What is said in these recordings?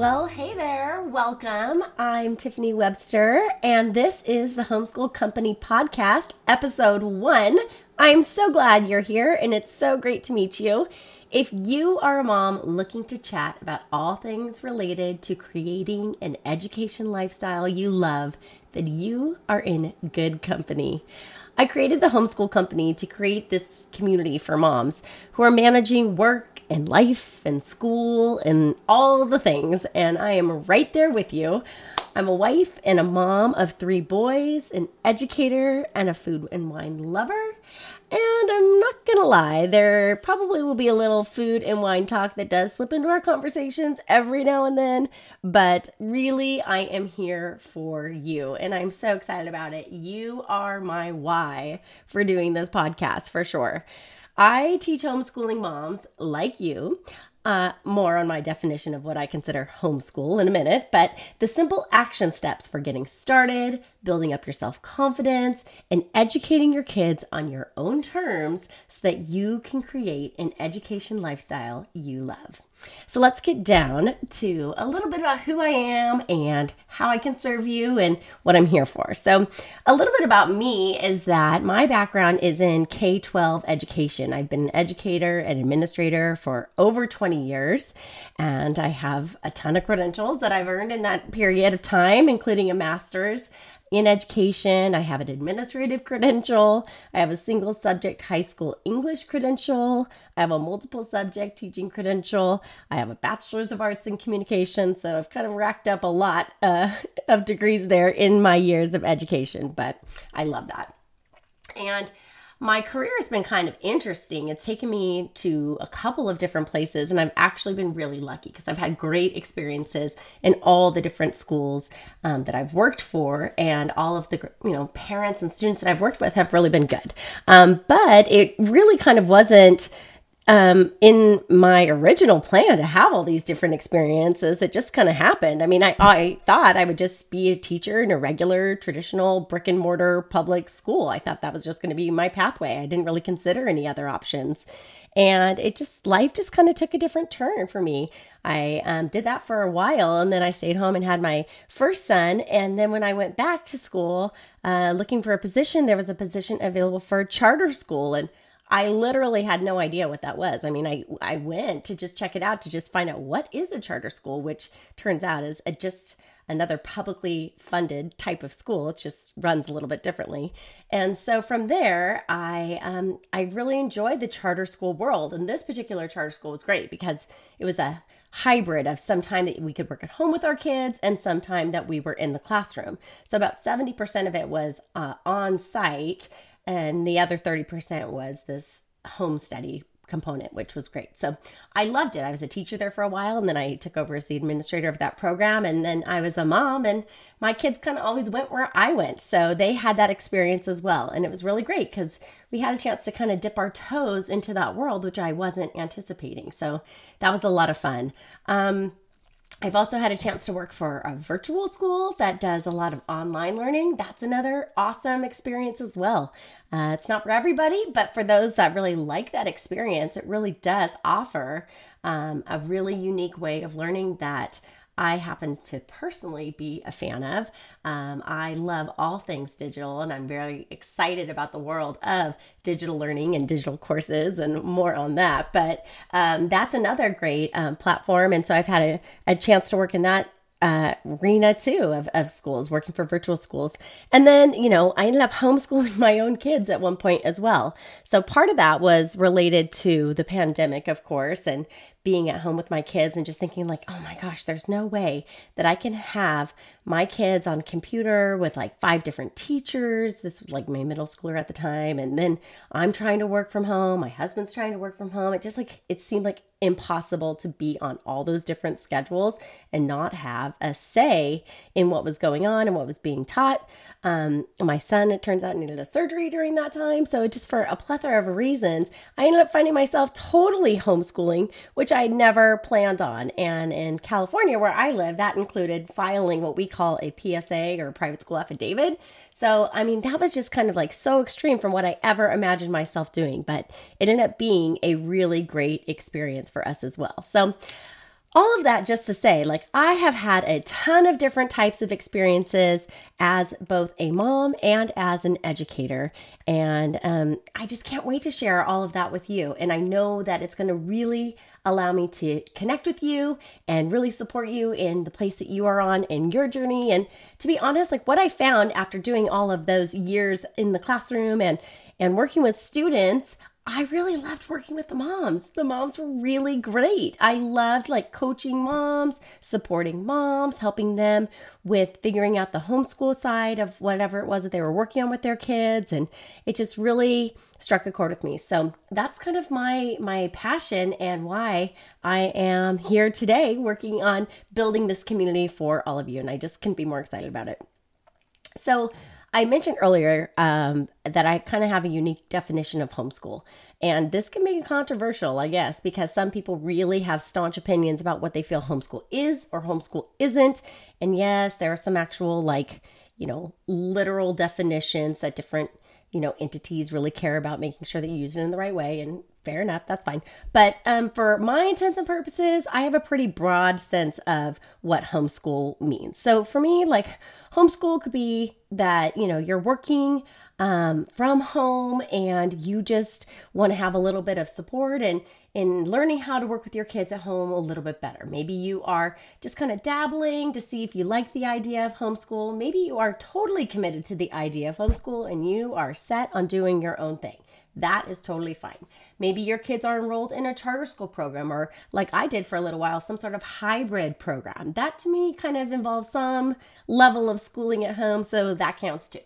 Well, hey there. Welcome. I'm Tiffiny Webster, and this is the Homeschool Company Podcast, episode one. I'm so glad you're here, and it's so great to meet you. If you are a mom looking to chat about all things related to creating an education lifestyle you love, then you are in good company. I created the homeschool company to create this community for moms who are managing work and life and school and all the things. And I am right there with you. I'm a wife and a mom of three boys, an educator, and a food and wine lover. And I'm not gonna lie, there probably will be a little food and wine talk that does slip into our conversations every now and then, but really, I am here for you, and I'm so excited about it. You are my why for doing this podcast for sure. I teach homeschooling moms like you uh, more on my definition of what I consider homeschool in a minute, but the simple action steps for getting started, building up your self confidence, and educating your kids on your own terms so that you can create an education lifestyle you love. So let's get down to a little bit about who I am and how I can serve you and what I'm here for. So, a little bit about me is that my background is in K 12 education. I've been an educator and administrator for over 20 years, and I have a ton of credentials that I've earned in that period of time, including a master's in education. I have an administrative credential. I have a single subject high school English credential. I have a multiple subject teaching credential. I have a bachelor's of arts in communication. So I've kind of racked up a lot uh, of degrees there in my years of education, but I love that. And my career has been kind of interesting. It's taken me to a couple of different places, and I've actually been really lucky because I've had great experiences in all the different schools um, that I've worked for, and all of the you know parents and students that I've worked with have really been good. Um, but it really kind of wasn't um, in my original plan to have all these different experiences it just kind of happened. I mean, I, I thought I would just be a teacher in a regular, traditional brick and mortar public school. I thought that was just going to be my pathway. I didn't really consider any other options. And it just, life just kind of took a different turn for me. I um, did that for a while and then I stayed home and had my first son. And then when I went back to school uh, looking for a position, there was a position available for a charter school. And I literally had no idea what that was. I mean, I I went to just check it out to just find out what is a charter school, which turns out is a, just another publicly funded type of school. It just runs a little bit differently. And so from there, I um, I really enjoyed the charter school world. And this particular charter school was great because it was a hybrid of some time that we could work at home with our kids and some time that we were in the classroom. So about 70% of it was uh, on site and the other 30% was this home study component, which was great. So I loved it. I was a teacher there for a while, and then I took over as the administrator of that program. And then I was a mom, and my kids kind of always went where I went. So they had that experience as well. And it was really great because we had a chance to kind of dip our toes into that world, which I wasn't anticipating. So that was a lot of fun. Um, I've also had a chance to work for a virtual school that does a lot of online learning. That's another awesome experience as well. Uh, it's not for everybody, but for those that really like that experience, it really does offer um, a really unique way of learning that I happen to personally be a fan of. Um, I love all things digital, and I'm very excited about the world of digital learning and digital courses and more on that. But um, that's another great um, platform. And so I've had a, a chance to work in that uh, arena too of, of schools, working for virtual schools. And then, you know, I ended up homeschooling my own kids at one point as well. So part of that was related to the pandemic, of course, and being at home with my kids and just thinking like, oh my gosh, there's no way that I can have my kids on computer with like five different teachers. This was like my middle schooler at the time. And then I'm trying to work from home. My husband's trying to work from home. It just like, it seemed like impossible to be on all those different schedules and not have a say in what was going on and what was being taught. Um, my son, it turns out, needed a surgery during that time. So, just for a plethora of reasons, I ended up finding myself totally homeschooling, which I never planned on. And in California, where I live, that included filing what we call a PSA or a private school affidavit. So, I mean, that was just kind of like so extreme from what I ever imagined myself doing, but it ended up being a really great experience for us as well. So, all of that just to say, like, I have had a ton of different types of experiences as both a mom and as an educator. And um, I just can't wait to share all of that with you. And I know that it's going to really allow me to connect with you and really support you in the place that you are on in your journey. And to be honest, like, what I found after doing all of those years in the classroom and and working with students, I really loved working with the moms. The moms were really great. I loved like coaching moms, supporting moms, helping them with figuring out the homeschool side of whatever it was that they were working on with their kids and it just really struck a chord with me. So that's kind of my my passion and why I am here today working on building this community for all of you and I just couldn't be more excited about it. So I mentioned earlier um, that I kind of have a unique definition of homeschool. And this can be controversial, I guess, because some people really have staunch opinions about what they feel homeschool is or homeschool isn't. And yes, there are some actual, like, you know, literal definitions that different, you know, entities really care about making sure that you use it in the right way. And fair enough, that's fine. But um, for my intents and purposes, I have a pretty broad sense of what homeschool means. So for me, like, homeschool could be that, you know, you're working um, from home and you just want to have a little bit of support and in learning how to work with your kids at home a little bit better. Maybe you are just kind of dabbling to see if you like the idea of homeschool. Maybe you are totally committed to the idea of homeschool and you are set on doing your own thing. That is totally fine. Maybe your kids are enrolled in a charter school program or, like I did for a little while, some sort of hybrid program. That to me kind of involves some level of schooling at home, so that counts too.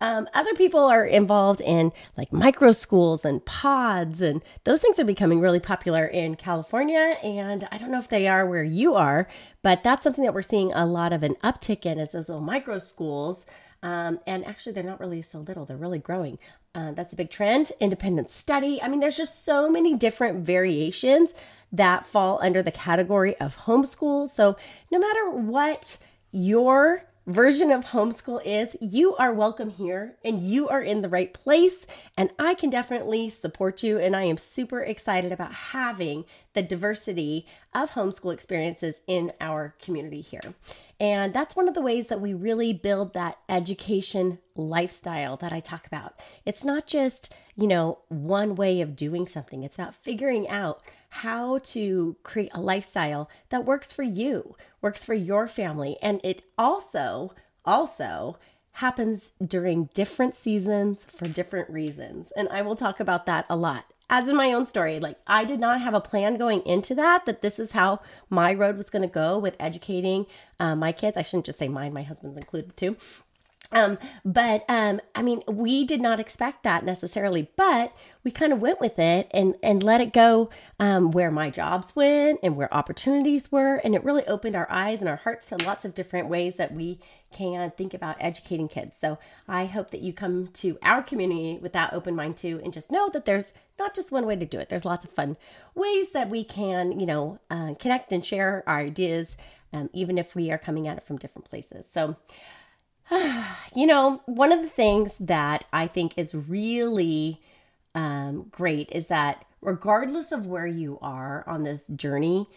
Um, other people are involved in like micro schools and pods, and those things are becoming really popular in California. And I don't know if they are where you are, but that's something that we're seeing a lot of an uptick in is those little micro schools. Um, and actually, they're not really so little, they're really growing. Uh, that's a big trend. Independent study. I mean, there's just so many different variations that fall under the category of homeschool. So, no matter what your version of homeschool is, you are welcome here and you are in the right place. And I can definitely support you. And I am super excited about having the diversity of homeschool experiences in our community here. And that's one of the ways that we really build that education lifestyle that I talk about. It's not just, you know, one way of doing something, it's about figuring out how to create a lifestyle that works for you, works for your family. And it also, also, happens during different seasons for different reasons. And I will talk about that a lot. As in my own story, like I did not have a plan going into that, that this is how my road was going to go with educating uh, my kids. I shouldn't just say mine, my husband's included too. Um, but um, I mean, we did not expect that necessarily, but we kind of went with it and and let it go um, where my jobs went and where opportunities were, and it really opened our eyes and our hearts to lots of different ways that we can think about educating kids. So I hope that you come to our community with that open mind too, and just know that there's not just one way to do it. There's lots of fun ways that we can, you know, uh, connect and share our ideas, um, even if we are coming at it from different places. So. you know, one of the things that I think is really um, great is that regardless of where you are on this journey,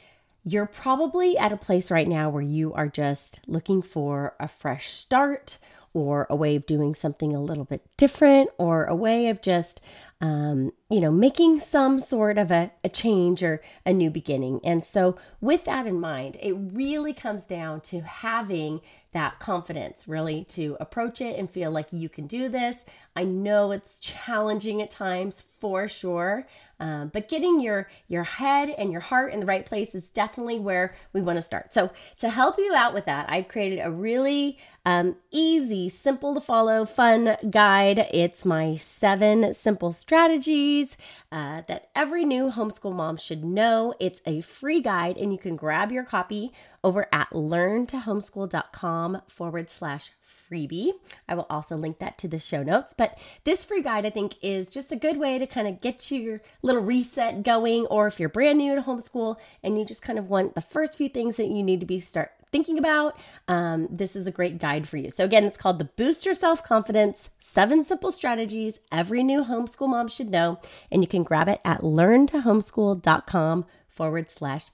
you're probably at a place right now where you are just looking for a fresh start or a way of doing something a little bit different or a way of just um, you know making some sort of a, a change or a new beginning. And so with that in mind it really comes down to having that confidence really to approach it and feel like you can do this. I know it's challenging at times for sure, um, but getting your your head and your heart in the right place is definitely where we want to start. So to help you out with that, I've created a really um, easy, simple to follow, fun guide. It's my seven simple strategies uh, that every new homeschool mom should know. It's a free guide, and you can grab your copy over at learntohomeschool.com forward slash freebie. I will also link that to the show notes. But this free guide, I think, is just a good way to kind of get your little reset going. Or if you're brand new to homeschool and you just kind of want the first few things that you need to be start thinking about, um, this is a great guide for you. So, again, it's called the Boost Your Self Confidence Seven Simple Strategies Every New Homeschool Mom Should Know. And you can grab it at learntohomeschool.com forward slash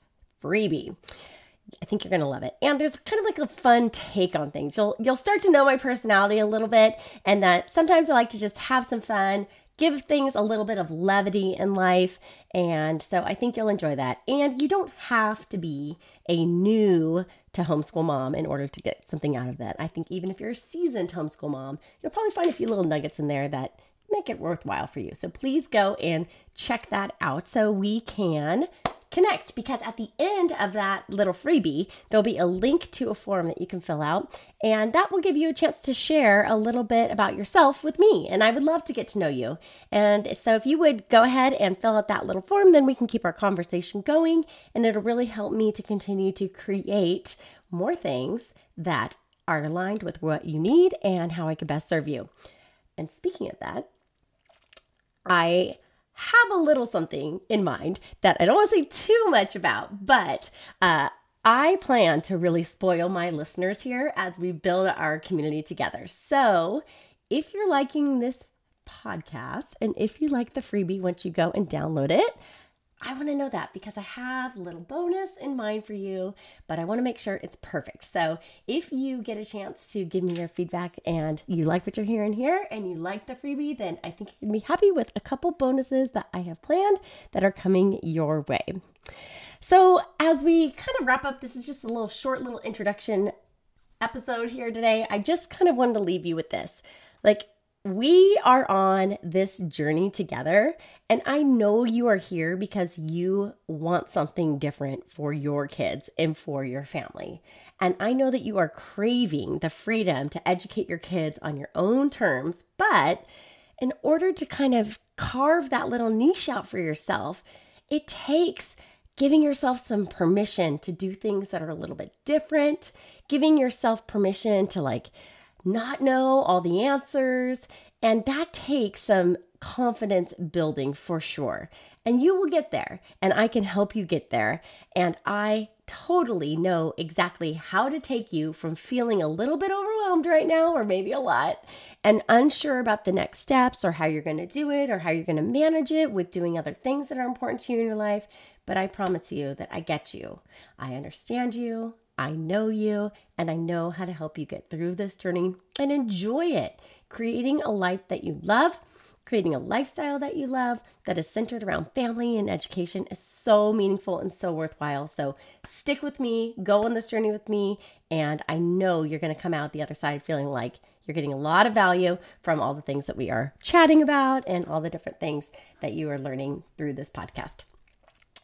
freebie. I think you're going to love it. And there's kind of like a fun take on things. You'll you'll start to know my personality a little bit and that sometimes I like to just have some fun, give things a little bit of levity in life. And so I think you'll enjoy that. And you don't have to be a new to homeschool mom in order to get something out of that. I think even if you're a seasoned homeschool mom, you'll probably find a few little nuggets in there that make it worthwhile for you. So please go and check that out so we can connect because at the end of that little freebie, there'll be a link to a form that you can fill out, and that will give you a chance to share a little bit about yourself with me. And I would love to get to know you. And so if you would go ahead and fill out that little form, then we can keep our conversation going, and it'll really help me to continue to create more things that are aligned with what you need and how I can best serve you. And speaking of that, I have a little something in mind that I don't want to say too much about, but uh, I plan to really spoil my listeners here as we build our community together. So if you're liking this podcast and if you like the freebie once you go and download it, I want to know that because I have a little bonus in mind for you, but I want to make sure it's perfect. So, if you get a chance to give me your feedback and you like what you're hearing here and you like the freebie, then I think you can be happy with a couple bonuses that I have planned that are coming your way. So, as we kind of wrap up, this is just a little short little introduction episode here today. I just kind of wanted to leave you with this. Like, we are on this journey together, and I know you are here because you want something different for your kids and for your family. And I know that you are craving the freedom to educate your kids on your own terms, but in order to kind of carve that little niche out for yourself, it takes giving yourself some permission to do things that are a little bit different, giving yourself permission to like, not know all the answers. And that takes some confidence building for sure. And you will get there, and I can help you get there. And I totally know exactly how to take you from feeling a little bit overwhelmed right now, or maybe a lot, and unsure about the next steps or how you're going to do it or how you're going to manage it with doing other things that are important to you in your life. But I promise you that I get you. I understand you. I know you and I know how to help you get through this journey and enjoy it. Creating a life that you love, creating a lifestyle that you love that is centered around family and education is so meaningful and so worthwhile. So stick with me, go on this journey with me, and I know you're going to come out the other side feeling like you're getting a lot of value from all the things that we are chatting about and all the different things that you are learning through this podcast.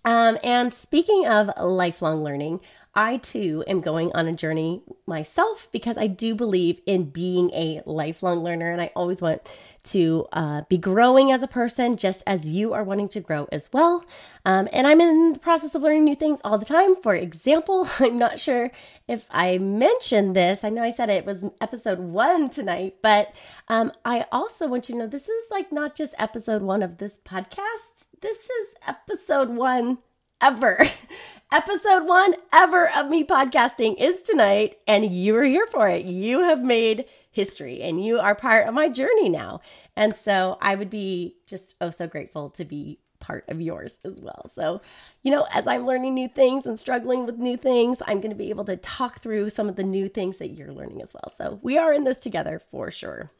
Um, and speaking of lifelong learning, I too am going on a journey myself because I do believe in being a lifelong learner and I always want to uh, be growing as a person just as you are wanting to grow as well. Um, and I'm in the process of learning new things all the time. For example, I'm not sure if I mentioned this. I know I said it was episode one tonight, but um, I also want you to know this is like not just episode one of this podcast, this is episode one ever. Episode one ever of me podcasting is tonight, and you are here for it. You have made history and you are part of my journey now. And so I would be just oh so grateful to be part of yours as well. So, you know, as I'm learning new things and struggling with new things, I'm going to be able to talk through some of the new things that you're learning as well. So, we are in this together for sure.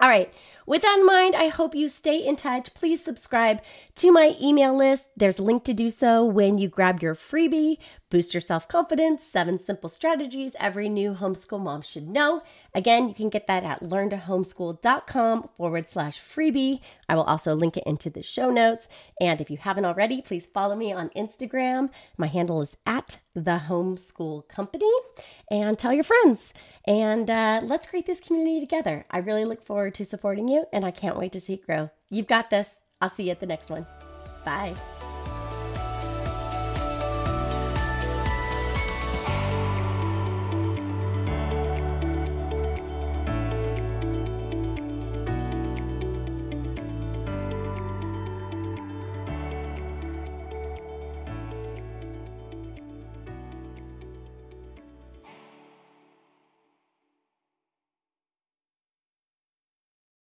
All right. With that in mind, I hope you stay in touch. Please subscribe to my email list. There's a link to do so when you grab your freebie, Boost Your Self Confidence Seven Simple Strategies Every New Homeschool Mom Should Know. Again, you can get that at learntohomeschool.com forward slash freebie. I will also link it into the show notes. And if you haven't already, please follow me on Instagram. My handle is at the homeschool company and tell your friends. And uh, let's create this community together. I really look forward to supporting you and I can't wait to see it grow. You've got this. I'll see you at the next one. Bye.